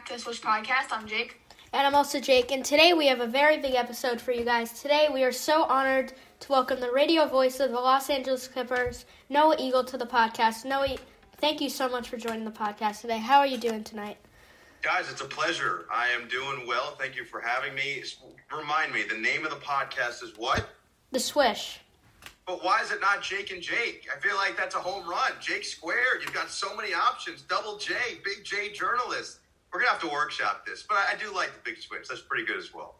Welcome back to Swish Podcast. I'm Jake. And I'm also Jake, and today we have a very big episode for you guys. Today we are so honored to welcome the radio voice of the Los Angeles Clippers, Noah Eagle, to the podcast. Noah, thank you so much for joining the podcast today. How are you doing tonight? Guys, it's a pleasure. I am doing well. Thank you for having me. Remind me, the name of the podcast is what? The Swish. But why is it not Jake and Jake? I feel like that's a home run. Jake squared. You've got so many options. Double J, Big J journalist. We're gonna have to workshop this, but I, I do like the big switch. That's pretty good as well.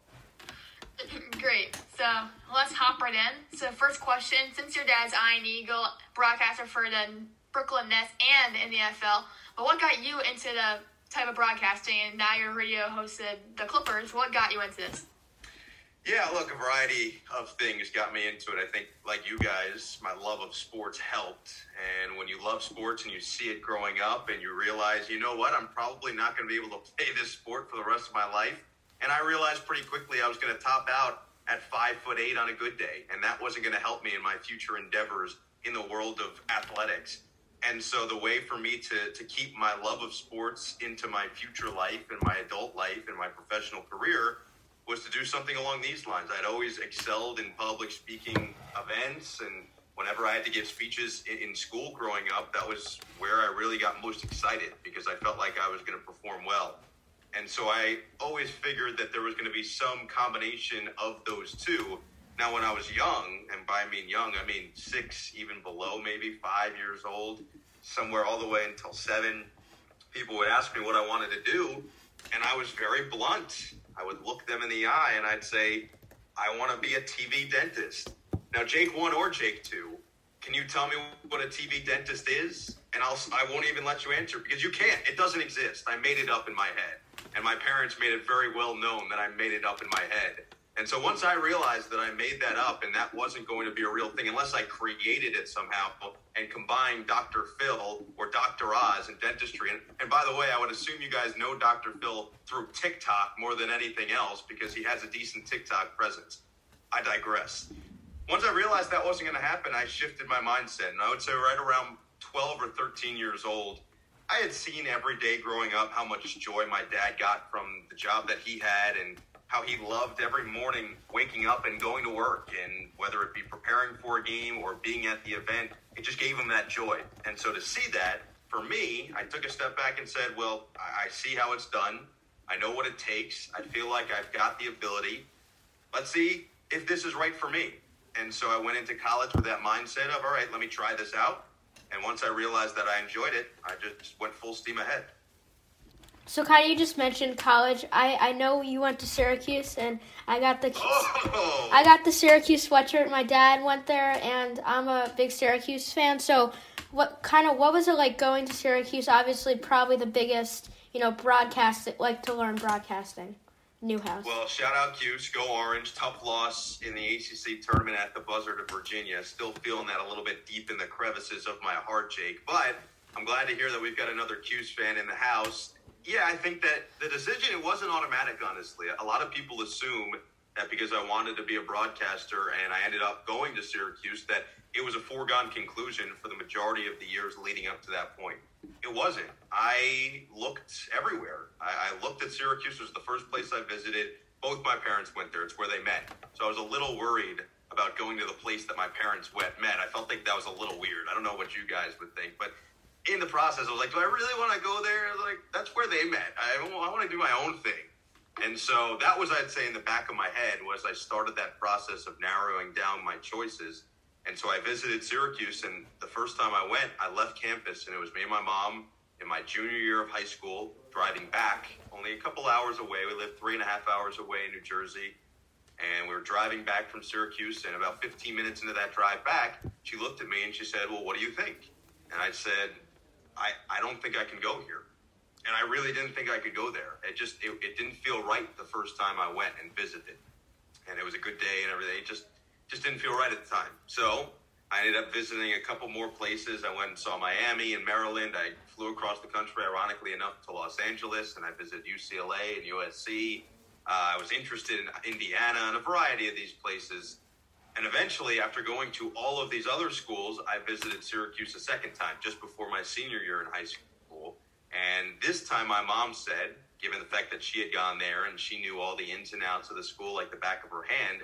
Great. So let's hop right in. So first question: Since your dad's Ian Eagle, broadcaster for the Brooklyn Nets and in the NFL, but what got you into the type of broadcasting? And now you're radio hosted the Clippers. What got you into this? Yeah, look, a variety of things got me into it. I think, like you guys, my love of sports helped. And when you love sports and you see it growing up and you realize, you know what, I'm probably not going to be able to play this sport for the rest of my life. And I realized pretty quickly I was going to top out at five foot eight on a good day. And that wasn't going to help me in my future endeavors in the world of athletics. And so the way for me to, to keep my love of sports into my future life and my adult life and my professional career was to do something along these lines. I'd always excelled in public speaking events, and whenever I had to give speeches in, in school growing up, that was where I really got most excited because I felt like I was going to perform well. And so I always figured that there was going to be some combination of those two. Now, when I was young, and by I mean young, I mean six, even below, maybe five years old, somewhere all the way until seven, people would ask me what I wanted to do, and I was very blunt. I would look them in the eye and I'd say, I want to be a TV dentist. Now, Jake 1 or Jake 2, can you tell me what a TV dentist is? And I'll, I won't even let you answer because you can't. It doesn't exist. I made it up in my head. And my parents made it very well known that I made it up in my head. And so once I realized that I made that up and that wasn't going to be a real thing unless I created it somehow and combined Dr. Phil or Dr. Oz in dentistry. And, and by the way, I would assume you guys know Dr. Phil through TikTok more than anything else because he has a decent TikTok presence. I digress. Once I realized that wasn't going to happen, I shifted my mindset. And I would say right around 12 or 13 years old, I had seen every day growing up how much joy my dad got from the job that he had and how he loved every morning waking up and going to work and whether it be preparing for a game or being at the event it just gave him that joy. And so to see that for me i took a step back and said well i see how it's done. I know what it takes. I feel like i've got the ability. Let's see if this is right for me. And so i went into college with that mindset of all right let me try this out. And once i realized that i enjoyed it i just went full steam ahead so, Kai, you just mentioned college. I, I know you went to Syracuse, and I got the oh. I got the Syracuse sweatshirt. My dad went there, and I'm a big Syracuse fan. So, what kind of what was it like going to Syracuse? Obviously, probably the biggest you know broadcast like to learn broadcasting. Newhouse. Well, shout out Cuse, go Orange. Tough loss in the ACC tournament at the buzzer to Virginia. Still feeling that a little bit deep in the crevices of my heart, Jake. But I'm glad to hear that we've got another Cuse fan in the house. Yeah, I think that the decision it wasn't automatic. Honestly, a lot of people assume that because I wanted to be a broadcaster and I ended up going to Syracuse, that it was a foregone conclusion for the majority of the years leading up to that point. It wasn't. I looked everywhere. I, I looked at Syracuse was the first place I visited. Both my parents went there. It's where they met. So I was a little worried about going to the place that my parents went met. I felt like that was a little weird. I don't know what you guys would think, but in the process, I was like, do I really want to go there? Like, that's where they met. I, I want to do my own thing. And so that was, I'd say, in the back of my head was I started that process of narrowing down my choices. And so I visited Syracuse, and the first time I went, I left campus, and it was me and my mom in my junior year of high school, driving back only a couple hours away. We lived three and a half hours away in New Jersey. And we were driving back from Syracuse, and about 15 minutes into that drive back, she looked at me and she said, Well, what do you think? And I said, I, I don't think I can go here. And I really didn't think I could go there. It just, it, it didn't feel right the first time I went and visited. And it was a good day and everything. It just, just didn't feel right at the time. So I ended up visiting a couple more places. I went and saw Miami and Maryland. I flew across the country, ironically enough, to Los Angeles, and I visited UCLA and USC. Uh, I was interested in Indiana and a variety of these places. And eventually, after going to all of these other schools, I visited Syracuse a second time just before my senior year in high school. And this time, my mom said, given the fact that she had gone there and she knew all the ins and outs of the school like the back of her hand,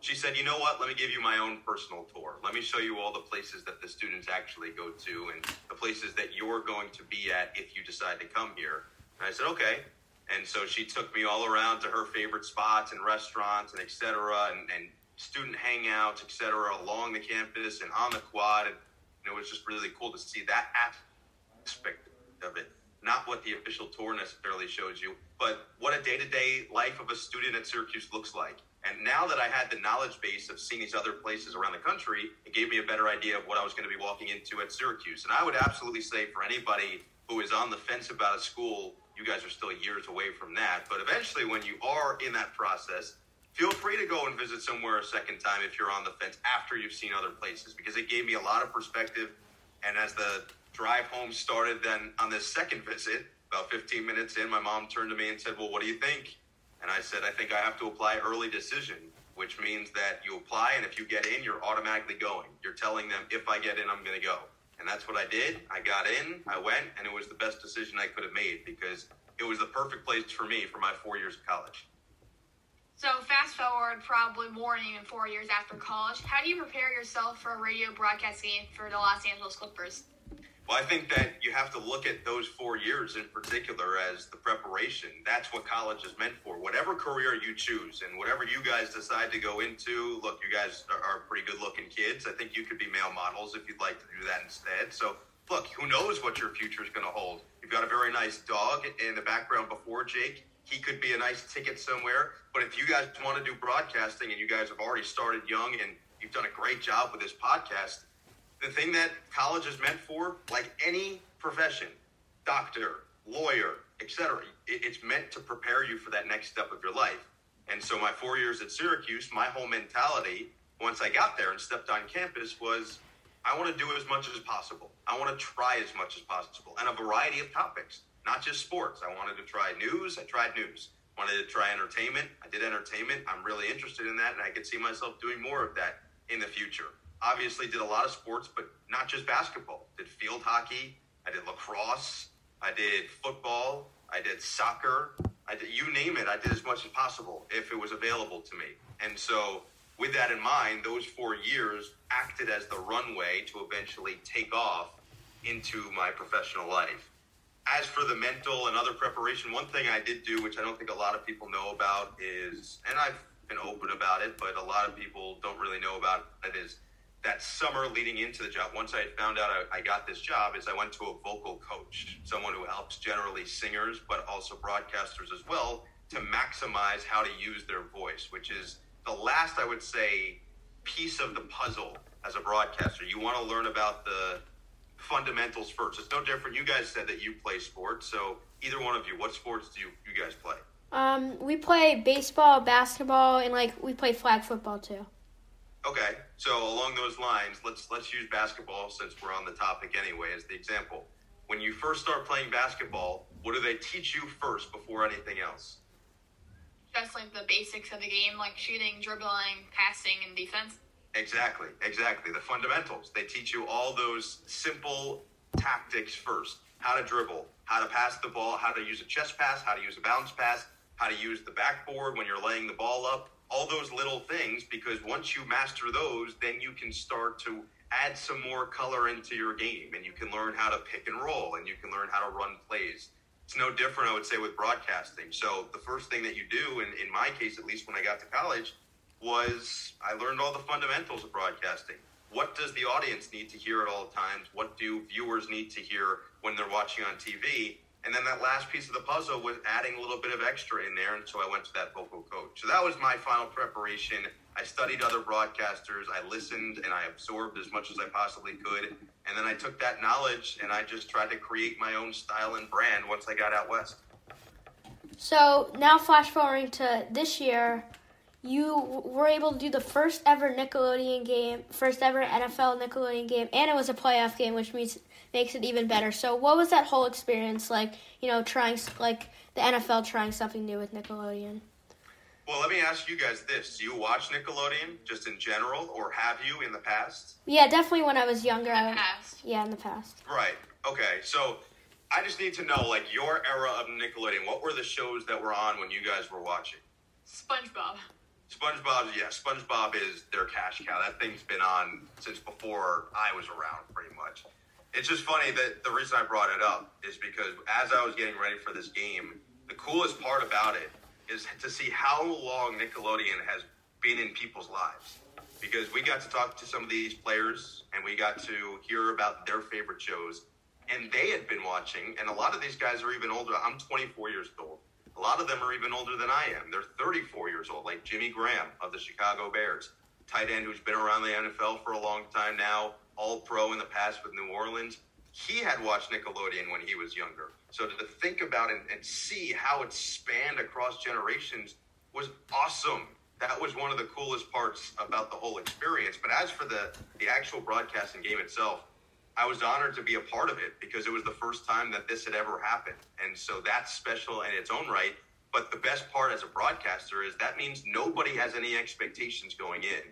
she said, You know what? Let me give you my own personal tour. Let me show you all the places that the students actually go to and the places that you're going to be at if you decide to come here. And I said, Okay. And so she took me all around to her favorite spots and restaurants and et cetera and, and student hangouts, et cetera, along the campus and on the quad. And it was just really cool to see that aspect of it. Not what the official tour necessarily shows you, but what a day to day life of a student at Syracuse looks like. And now that I had the knowledge base of seeing these other places around the country, it gave me a better idea of what I was going to be walking into at Syracuse. And I would absolutely say for anybody who is on the fence about a school, you guys are still years away from that. But eventually, when you are in that process, feel free to go and visit somewhere a second time if you're on the fence after you've seen other places because it gave me a lot of perspective. And as the drive home started, then on this second visit, about 15 minutes in, my mom turned to me and said, Well, what do you think? And I said, I think I have to apply early decision, which means that you apply, and if you get in, you're automatically going. You're telling them, if I get in, I'm going to go. And that's what I did. I got in, I went, and it was the best decision I could have made because it was the perfect place for me for my four years of college. So fast forward probably more than even four years after college. How do you prepare yourself for a radio broadcast game for the Los Angeles Clippers? Well, I think that you have to look at those four years in particular as the preparation. That's what college is meant for. Whatever career you choose and whatever you guys decide to go into, look, you guys are, pretty good looking kids. I think you could be male models if you'd like to do that instead. So, look, who knows what your future is going to hold? You've got a very nice dog in the background before Jake. He could be a nice ticket somewhere. But if you guys want to do broadcasting and you guys have already started young and you've done a great job with this podcast, the thing that college is meant for, like any profession, doctor, lawyer, etc., it's meant to prepare you for that next step of your life. And so my four years at Syracuse, my whole mentality once I got there and stepped on campus was I want to do as much as possible. I want to try as much as possible and a variety of topics, not just sports. I wanted to try news. I tried news. Wanted to try entertainment. I did entertainment. I'm really interested in that, and I could see myself doing more of that in the future obviously did a lot of sports, but not just basketball. Did field hockey. I did lacrosse. I did football. I did soccer. I did you name it. I did as much as possible if it was available to me. And so, with that in mind, those four years acted as the runway to eventually take off into my professional life. As for the mental and other preparation, one thing I did do, which I don't think a lot of people know about, is, and I've been open about it, but a lot of people don't really know about it, is that summer leading into the job, once I found out I, I, got this job, is I went to a vocal coach, someone who helps generally singers, but also broadcasters as well, to maximize how to use their voice, which is the last, I would say, piece of the puzzle as a broadcaster. You want to learn about the fundamentals first. It's no different. You guys said that you play sports, so either one of you, what sports do you, you guys play? Um, we play baseball, basketball, and like we play flag football too. Okay, so along those lines, let's let's use basketball since we're on the topic anyway as the example. When you first start playing basketball, what do they teach you first before anything else? Just like the basics of the game, like shooting, dribbling, passing, and defense. Exactly, exactly. The fundamentals. They teach you all those simple tactics first. How to dribble, how to pass the ball, how to use a chest pass, how to use a bounce pass, how to use the backboard when you're laying the ball up, all those little things because once you master those, then you can start to add some more color into your game and you can learn how to pick and roll and you can learn how to run plays. It's no different, I would say, with broadcasting. So the first thing that you do, and in my case, at least when I got to college, was I learned all the fundamentals of broadcasting. What does the audience need to hear at all times? What do viewers need to hear when they're watching on TV? And then that last piece of the puzzle was adding a little bit of extra in there. And so I went to that vocal coach. So that was my final preparation. I studied other broadcasters. I listened and I absorbed as much as I possibly could. And then I took that knowledge and I just tried to create my own style and brand once I got out west. So now, flash forwarding to this year, you were able to do the first ever Nickelodeon game, first ever NFL Nickelodeon game, and it was a playoff game, which means makes it even better. So, what was that whole experience like? You know, trying like the NFL trying something new with Nickelodeon. Well, let me ask you guys this: Do you watch Nickelodeon just in general, or have you in the past? Yeah, definitely when I was younger. In the past. Yeah, in the past. Right. Okay. So I just need to know, like, your era of Nickelodeon. What were the shows that were on when you guys were watching? SpongeBob. SpongeBob, yeah, SpongeBob is their cash cow. That thing's been on since before I was around, pretty much. It's just funny that the reason I brought it up is because as I was getting ready for this game, the coolest part about it is to see how long Nickelodeon has been in people's lives. Because we got to talk to some of these players and we got to hear about their favorite shows. And they had been watching, and a lot of these guys are even older. I'm 24 years old. A lot of them are even older than I am. They're 34 years old, like Jimmy Graham of the Chicago Bears, tight end who's been around the NFL for a long time now, all pro in the past with New Orleans. He had watched Nickelodeon when he was younger. So to think about and, and see how it spanned across generations was awesome. That was one of the coolest parts about the whole experience. But as for the, the actual broadcasting game itself, I was honored to be a part of it because it was the first time that this had ever happened. And so that's special in its own right. But the best part as a broadcaster is that means nobody has any expectations going in.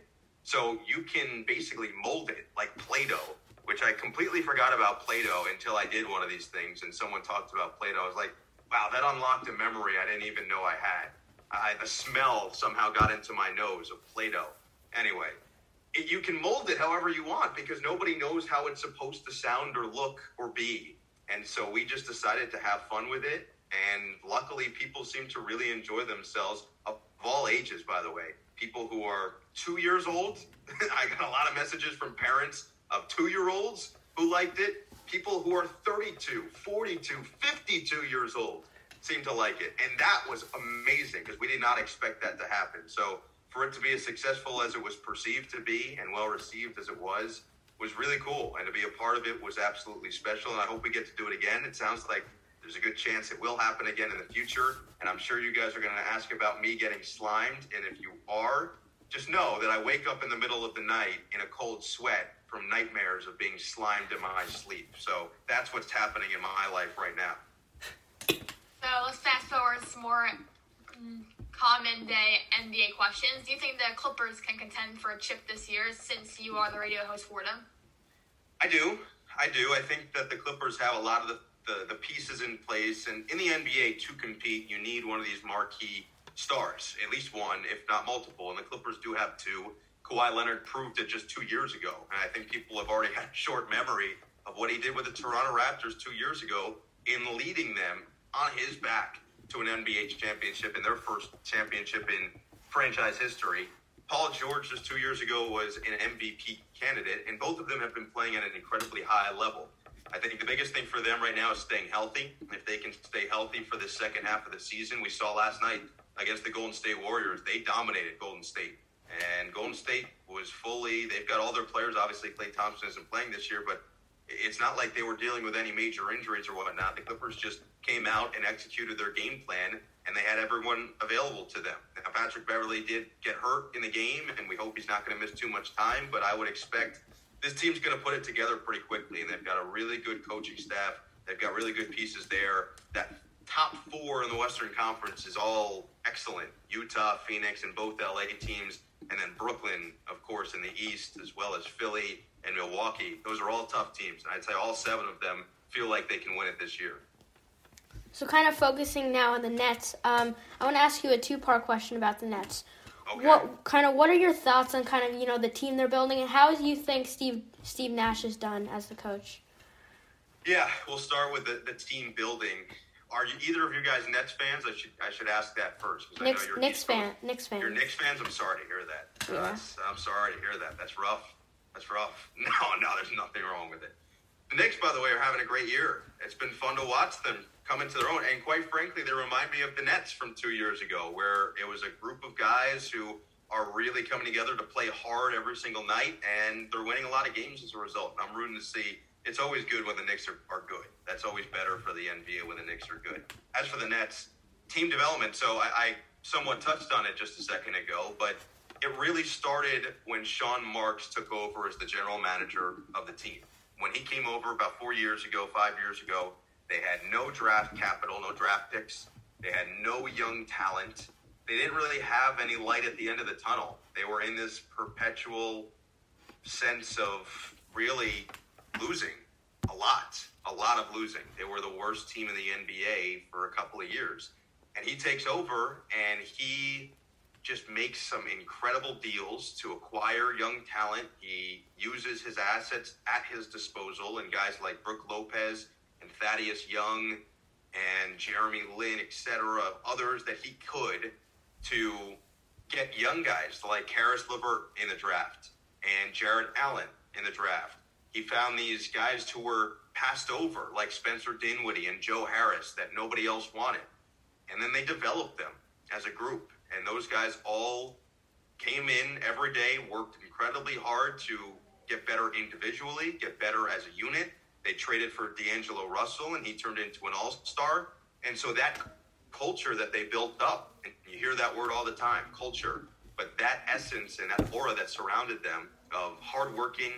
So you can basically mold it like Play Doh, which I completely forgot about Play Doh until I did one of these things and someone talked about Play Doh. I was like, wow, that unlocked a memory I didn't even know I had. I, the smell somehow got into my nose of Play Doh. Anyway, you can mold it however you want because nobody knows how it's supposed to sound or look or be. And so we just decided to have fun with it. And luckily, people seem to really enjoy themselves of all ages, by the way. People who are two years old, I got a lot of messages from parents of two year olds who liked it. People who are 32, 42, 52 years old seem to like it. And that was amazing because we did not expect that to happen. So for it to be as successful as it was perceived to be and well received as it was was really cool. And to be a part of it was absolutely special. And i hope we get to do it again. It sounds like there's a good chance it will happen again in the future. And i'm sure you guys are going to ask about me getting slimed. And if you are just know that i wake up in the middle of the night in a cold sweat from nightmares of being slimed in my sleep. So that's what's happening in my life right now. So let's fast forward some more. Mm, common day NBA questions. Do you think the Clippers can contend for a chip this year since you are the radio host for them? I do. I do. I think that the Clippers have a lot of the, the, the pieces in place. And in the NBA, to compete, you need one of these marquee stars, at least one, if not multiple. And the Clippers do have two. Kawhi Leonard proved it just two years ago. And I think people have already had a short memory of what he did with the Toronto Raptors two years ago in leading them on his back to an NBA championship and their first championship in franchise history. Paul George just two years ago was an MVP candidate, and both of them have been playing at an incredibly high level. I think the biggest thing for them right now is staying healthy. If they can stay healthy for the second half of the season, we saw last night against the Golden State Warriors, they dominated Golden State. And Golden State was fully, they've got all their players. Obviously, Klay Thompson isn't playing this year, but it's not like they were dealing with any major injuries or whatnot. The Clippers just came out and executed their game plan, and they had everyone available to them. Now, Patrick Beverley did get hurt in the game, and we hope he's not going to miss too much time, but I would expect this team's going to put it together pretty quickly, and they've got a really good coaching staff. They've got really good pieces there. That top four in the Western Conference is all excellent. Utah, Phoenix, and both LA teams, and then Brooklyn, of course, in the East, as well as Philly and Milwaukee. Those are all tough teams. And I'd say all seven of them feel like they can win it this year. So, kind of focusing now on the Nets, um, I want to ask you a two-part question about the Nets. Okay. What kind of what are your thoughts on kind of you know the team they're building, and how do you think Steve Steve Nash has done as the coach? Yeah, we'll start with the, the team building. Are you either of you guys Nets fans? I should I should ask that first. 'cause I know Knicks you're Knicks fan Knicks fan. You're Knicks fans. I'm sorry to hear that. Yeah. That's- I'm sorry to hear that. That's rough. That's rough. No, no, there's nothing wrong with it. The Knicks, by the way, are having a great year. It's been fun to watch them come into their own. And quite frankly, they remind me of the Nets from two years ago, where it was a group of guys who are really coming together to play hard every single night, and they're winning a lot of games as a result. I'm rooting to see. It's always good when the Knicks are, are good. That's always better for the NBA when the Knicks are good. As for the Nets, team development. So I, I somewhat touched on it just a second ago, but it really started when Sean Marks took over as the general manager of the team. When he came over about four years ago, five years ago, they had no draft capital, no draft picks. They had no young talent. They didn't really have any light at the end of the tunnel. They were in this perpetual sense of really losing a lot. a lot of losing. They were the worst team in the NBA for a couple of years. And he takes over and he just makes some incredible deals to acquire young talent. He uses his assets at his disposal and guys like Brook Lopez and Thaddeus Young and Jeremy Lin, etc., others that he could to get young guys like Caris LeVert in the draft and Jarrett Allen in the draft. He found these guys who were passed over, like Spencer Dinwiddie and Joe Harris, that nobody else wanted. And then they developed them as a group. And those guys all came in every day, worked incredibly hard to get better individually, get better as a unit. They traded for D'Angelo Russell, and he turned into an all star. And so that culture that they built up, and you hear that word all the time culture, but that essence and that aura that surrounded them of hardworking,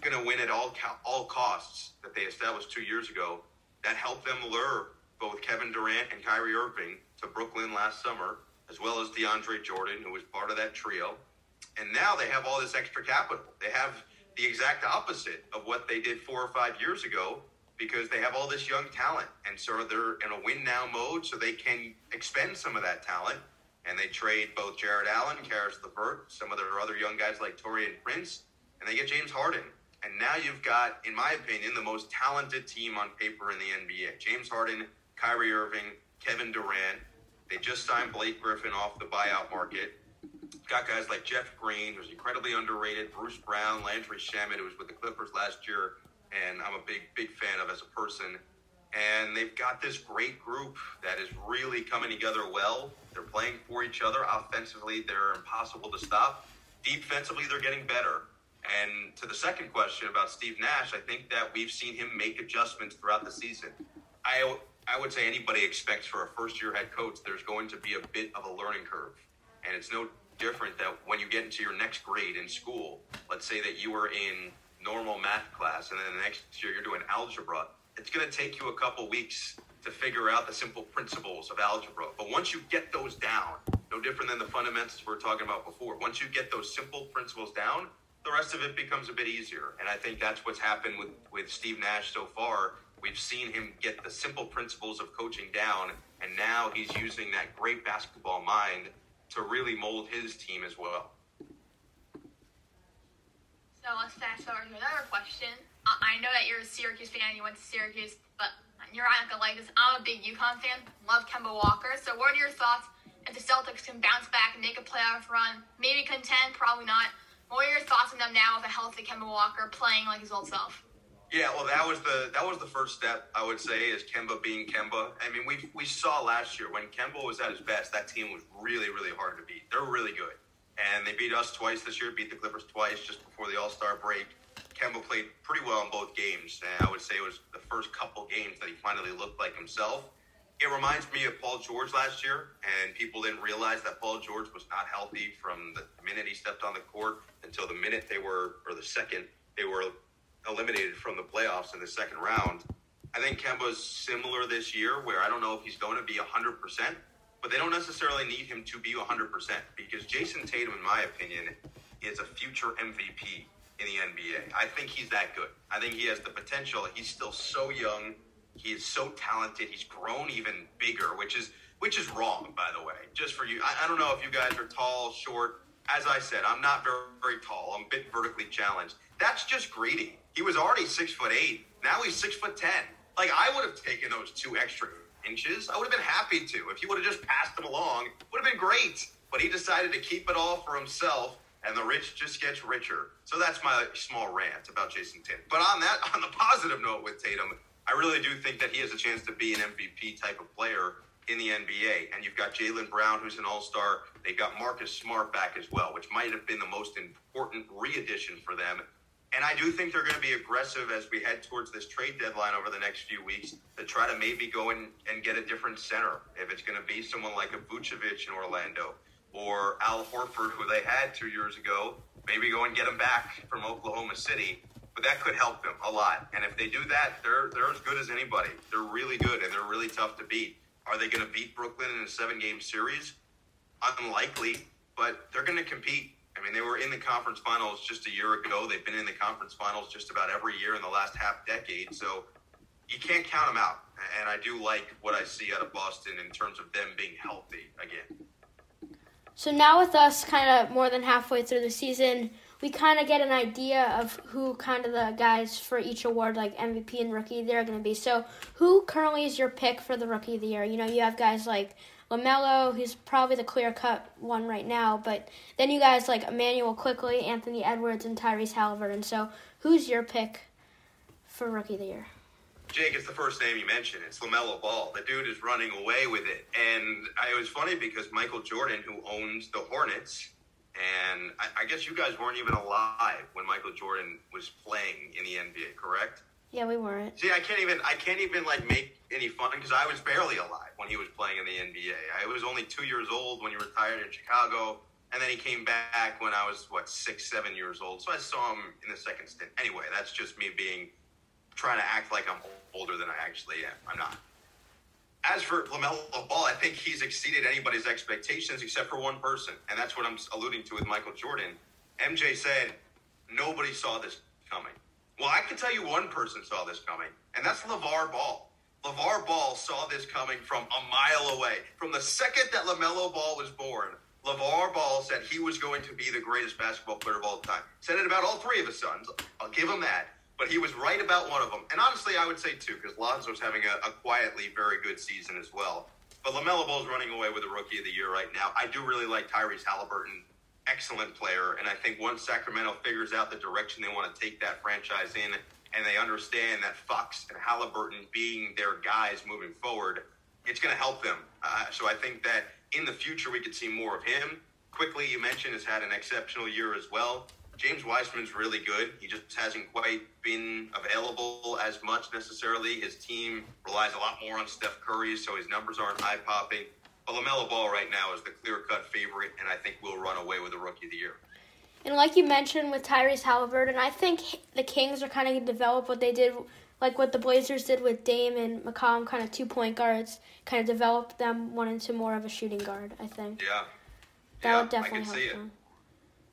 going to win at all all costs that they established two years ago, that helped them lure both Kevin Durant and Kyrie Irving to Brooklyn last summer, as well as DeAndre Jordan, who was part of that trio. And now they have all this extra capital. They have the exact opposite of what they did four or five years ago because they have all this young talent. And so they're in a win now mode, so they can expend some of that talent. And they trade both Jarrett Allen, Caris LeVert, some of their other young guys like Taurean Prince, and they get James Harden. And now you've got, in my opinion, the most talented team on paper in the NBA. James Harden, Kyrie Irving, Kevin Durant. They just signed Blake Griffin off the buyout market. Got guys like Jeff Green, who's incredibly underrated, Bruce Brown, Landry Shamet, who was with the Clippers last year, and I'm a big, big fan of as a person. And they've got this great group that is really coming together well. They're playing for each other. Offensively, they're impossible to stop. Defensively, they're getting better. And to the second question about Steve Nash, I think that we've seen him make adjustments throughout the season. I I would say anybody expects for a first year head coach, there's going to be a bit of a learning curve. And it's no different that when you get into your next grade in school, let's say that you were in normal math class and then the next year you're doing algebra, it's going to take you a couple weeks to figure out the simple principles of algebra. But once you get those down, no different than the fundamentals we were talking about before, once you get those simple principles down, the rest of it becomes a bit easier. And I think that's what's happened with, with Steve Nash so far We've seen him get the simple principles of coaching down, and now he's using that great basketball mind to really mold his team as well. So let's fast forward to another question. I know that you're a Syracuse fan, you went to Syracuse, but you're not gonna like this. I'm a big UConn fan, love Kemba Walker. So what are your thoughts if the Celtics can bounce back and make a playoff run? Maybe contend, probably not. What are your thoughts on them now with a healthy Kemba Walker playing like his old self? Yeah, well, that was the that was the first step I would say is Kemba being Kemba. I mean, we we saw last year when Kemba was at his best, that team was really really hard to beat. They're really good, and they beat us twice this year. Beat the Clippers twice just before the All Star break. Kemba played pretty well in both games, and I would say it was the first couple games that he finally looked like himself. It reminds me of Paul George last year, and people didn't realize that Paul George was not healthy from the minute he stepped on the court until the minute they were, or the second they were eliminated from the playoffs in the second round. I think Kemba's similar this year, where I don't know if he's going to be 100%, but they don't necessarily need him to be 100% because Jayson Tatum, in my opinion, is a future MVP in the NBA. I think he's that good. I think he has the potential. He's still so young. He is so talented. He's grown even bigger, which is which is wrong, by the way. Just for you, I, I don't know if you guys are tall, short. As I said, I'm not very, very tall. I'm a bit vertically challenged. That's just greedy. He was already six foot eight. Now he's six foot ten. Like I would have taken those two extra inches. I would have been happy to. If he would have just passed them along, would have been great. But he decided to keep it all for himself, and the rich just gets richer. So that's my small rant about Jayson Tatum. But on that, on the positive note with Tatum, I really do think that he has a chance to be an MVP type of player in the NBA. And you've got Jaylen Brown, who's an All Star. They've got Marcus Smart back as well, which might have been the most important re addition for them and I do think they're going to be aggressive as we head towards this trade deadline over the next few weeks to try to maybe go in and get a different center. If it's going to be someone like a Vucevic in Orlando or Al Horford, who they had two years ago, maybe go and get him back from Oklahoma City. But that could help them a lot. And if they do that, they're they're as good as anybody. They're really good and they're really tough to beat. Are they going to beat Brooklyn in a seven game series? Unlikely, but they're going to compete I mean, they were in the conference finals just a year ago. They've been in the conference finals just about every year in the last half decade. So you can't count them out. And I do like what I see out of Boston in terms of them being healthy again. So now with us kind of more than halfway through the season, we kind of get an idea of who kind of the guys for each award, like MVP and Rookie, they're going to be. So who currently is your pick for the Rookie of the Year? You know, you have guys like LaMelo, who's probably the clear cut one right now, but then you guys like Immanuel Quickley, Anthony Edwards, and Tyrese Halliburton. So who's your pick for Rookie of the Year? Jake, it's the first name you mentioned. It's LaMelo Ball. The dude is running away with it. And it was funny because Michael Jordan, who owns the Hornets, and I, I, guess you guys weren't even alive when Michael Jordan was playing in the NBA, correct? Yeah, we weren't. See, I can't even I can't even like make any fun because I was barely alive when he was playing in the NBA. I was only two years old when he retired in Chicago, and then he came back when I was what six, seven years old. So I saw him in the second stint. Anyway, that's just me being trying to act like I'm older than I actually am. I'm not. As for LaMelo Ball, I think he's exceeded anybody's expectations except for one person, and that's what I'm alluding to with Michael Jordan. MJ said nobody saw this coming. Well, I can tell you one person saw this coming, and that's LaVar Ball. LaVar Ball saw this coming from a mile away. From the second that LaMelo Ball was born, LaVar Ball said he was going to be the greatest basketball player of all time. Said it about all three of his sons. I'll give him that but he was right about one of them. And honestly, I would say two, because Lonzo's having a, a, quietly very good season as well. But LaMelo Ball's running away with the Rookie of the Year right now. I do really like Tyrese Halliburton. Excellent player. And I think once Sacramento figures out the direction they want to take that franchise in, and they understand that Fox and Halliburton being their guys moving forward, it's going to help them. Uh, so I think that in the future, we could see more of him. Quickley, you mentioned, has had an exceptional year as well. James Wiseman's really good. He just hasn't quite been available as much necessarily. His team relies a lot more on Steph Curry, so his numbers aren't eye popping. But LaMelo Ball right now is the clear cut favorite, and I think will run away with the Rookie of the Year. And like you mentioned with Tyrese Halliburton, I think the Kings are kind of going to develop what they did, like what the Blazers did with Dame and McCollum, kind of two point guards, kind of develop them one into more of a shooting guard. I think. Yeah. That yeah, would definitely help them.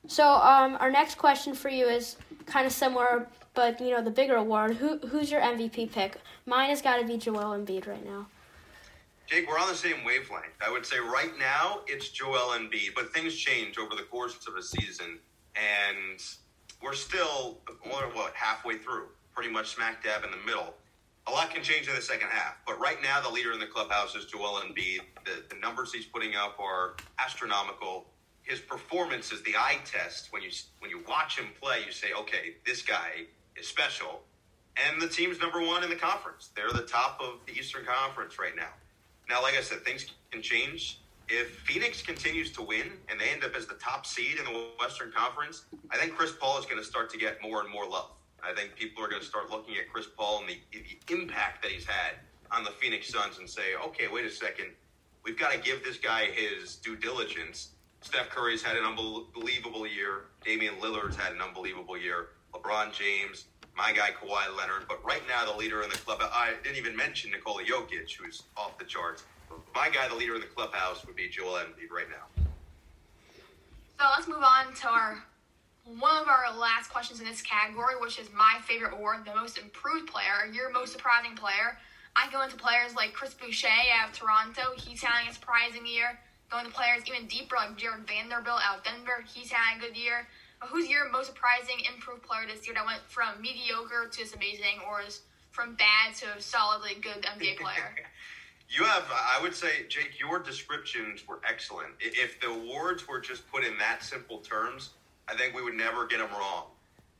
So um, our next question for you is kind of similar, but you know the bigger award. Who who's your MVP pick? Mine has got to be Joel Embiid right now. Jake, we're on the same wavelength. I would say right now it's Joel Embiid, but things change over the course of a season, and we're still what halfway through, pretty much smack dab in the middle. A lot can change in the second half, but right now the leader in the clubhouse is Joel Embiid. The, the numbers he's putting up are astronomical his performance is the eye test. When you when you watch him play, you say, okay, this guy is special. And the team's number one in the conference. They're the top of the Eastern Conference right now. Now, like I said, things can change. If Phoenix continues to win and they end up as the top seed in the Western Conference, I think Chris Paul is going to start to get more and more love. I think people are going to start looking at Chris Paul and the, the impact that he's had on the Phoenix Suns and say, okay, wait a second, we've got to give this guy his due diligence Steph Curry's had an unbelievable year. Damian Lillard's had an unbelievable year. LeBron James, my guy Kawhi Leonard. But right now, the leader in the club, I didn't even mention Nikola Jokic, who's off the charts. My guy, the leader in the clubhouse, would be Joel Embiid right now. So let's move on to our one of our last questions in this category, which is my favorite award, the most improved player, your most surprising player. I go into players like Chris Boucher out of Toronto. He's having a surprising year going to players even deeper, like Jarred Vanderbilt out of Denver. He's had a good year. But who's your most surprising improved player this year that went from mediocre to amazing, or is from bad to solidly good NBA player? you have, I would say, Jake, your descriptions were excellent. If the awards were just put in that simple terms, I think we would never get them wrong.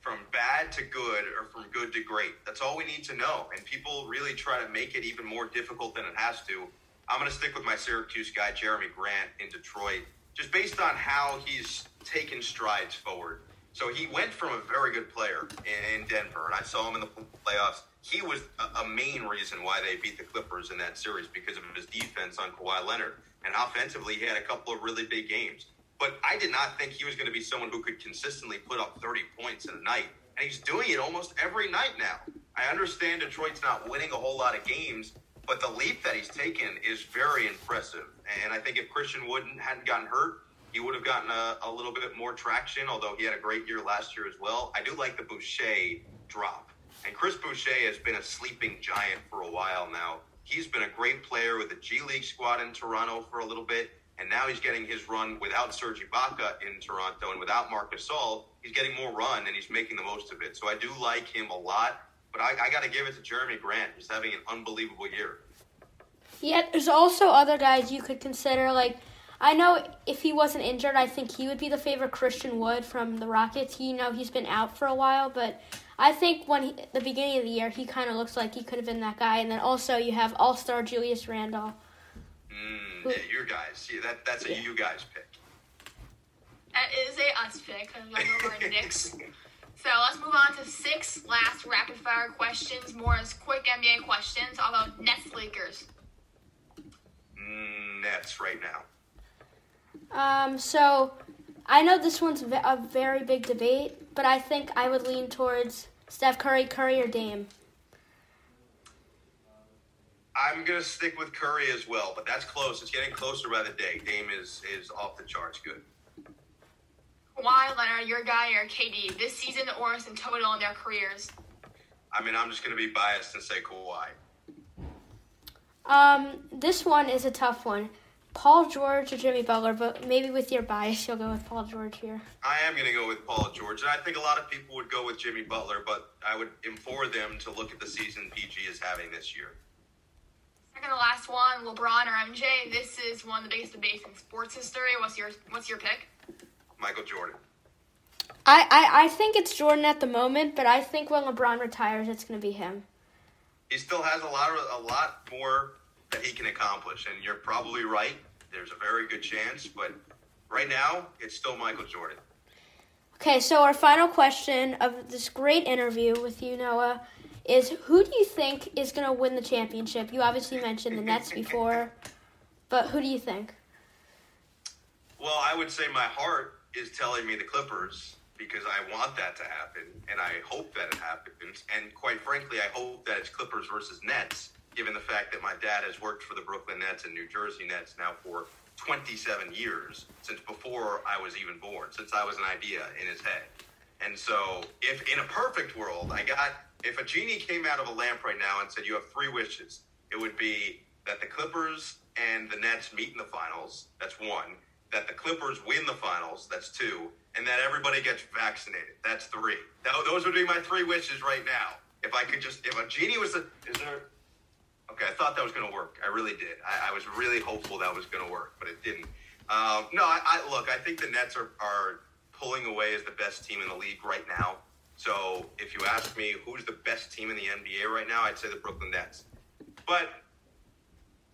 From bad to good or from good to great. That's all we need to know. And people really try to make it even more difficult than it has to I'm going to stick with my Syracuse guy, Jerami Grant, in Detroit, just based on how he's taken strides forward. So he went from a very good player in Denver, and I saw him in the playoffs. He was a main reason why they beat the Clippers in that series because of his defense on Kawhi Leonard. And offensively, he had a couple of really big games. But I did not think he was going to be someone who could consistently put up 30 points in a night. And he's doing it almost every night now. I understand Detroit's not winning a whole lot of games, but the leap that he's taken is very impressive. And I think if Christian Wooden hadn't gotten hurt, he would have gotten a, a, little bit more traction, although he had a great year last year as well. I do like the Boucher drop. And Chris Boucher has been a sleeping giant for a while now. He's been a great player with the G League squad in Toronto for a little bit, and now he's getting his run without Serge Ibaka in Toronto and without Marc Gasol. He's getting more run, and he's making the most of it. So I do like him a lot, but I, I got to give it to Jerami Grant. He's having an unbelievable year. Yeah, there's also other guys you could consider. Like, I know if he wasn't injured, I think he would be the favorite. Christian Wood from the Rockets. He, you know, he's been out for a while, but I think when he, the beginning of the year, he kind of looks like he could have been that guy. And then also you have All Star Julius Randle. Mm, yeah, your guys. Yeah, that that's a yeah. you guys pick. That is a us pick because I'm Knicks. So let's move on to six last rapid fire questions, more as quick NBA questions. I'll go Nets Lakers. Mm, Nets right now. Um, so I know this one's a very big debate, but I think I would lean towards Steph Curry, Curry, or Dame. I'm gonna stick with Curry as well, but that's close. It's getting closer by the day. Dame is is off the charts good. Kawhi Leonard, your guy, or KD this season or in total in their careers? I mean, I'm just gonna be biased and say Kawhi. Um, this one is a tough one. Paul George or Jimmy Butler, but maybe with your bias, you'll go with Paul George here. I am going to go with Paul George, and I think a lot of people would go with Jimmy Butler, but I would implore them to look at the season PG is having this year. Second to last one, LeBron or MJ. This is one of the biggest debates in sports history. What's your What's your pick? Michael Jordan. I, I, I think it's Jordan at the moment, but I think when LeBron retires, it's going to be him. He still has a lot of, a lot more that he can accomplish. And you're probably right. There's a very good chance, but right now, it's still Michael Jordan. Okay, so our final question of this great interview with you, Noah, is who do you think is going to win the championship? You obviously mentioned the Nets before, but who do you think? Well, I would say my heart is telling me the Clippers because I want that to happen and I hope that it happens. And quite frankly, I hope that it's Clippers versus Nets given the fact that my dad has worked for the Brooklyn Nets and New Jersey Nets now for 27 years, since before I was even born, since I was an idea in his head. And so, if in a perfect world, I got, if a genie came out of a lamp right now and said, You have three wishes, it would be that the Clippers and the Nets meet in the finals. That's one. That the Clippers win the finals. That's two. And that everybody gets vaccinated. That's three. That, those would be my three wishes right now. If I could just, if a genie was, a, is there, Okay, I thought that was going to work. I really did. I, I was really hopeful that was going to work, but it didn't. Um, no, I, I, look. I think the Nets are, are pulling away as the best team in the league right now. So if you ask me who's the best team in the NBA right now, I'd say the Brooklyn Nets. But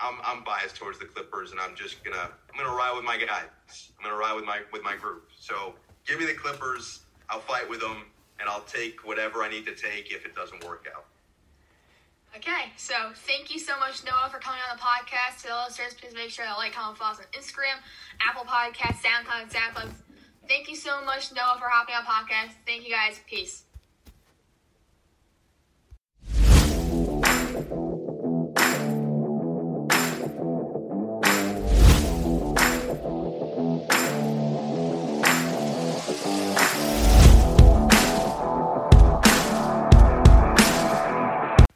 I'm, I'm biased towards the Clippers, and I'm just gonna I'm gonna ride with my guys. I'm gonna ride with my with my group. So give me the Clippers. I'll fight with them, and I'll take whatever I need to take if it doesn't work out. Okay, so thank you so much, Noah, for coming on the podcast. To the listeners, please make sure to like, comment, follow us on Instagram, Apple Podcasts, SoundCloud, SoundCloud. Thank you so much, Noah, for hopping on podcast. Thank you guys. Peace.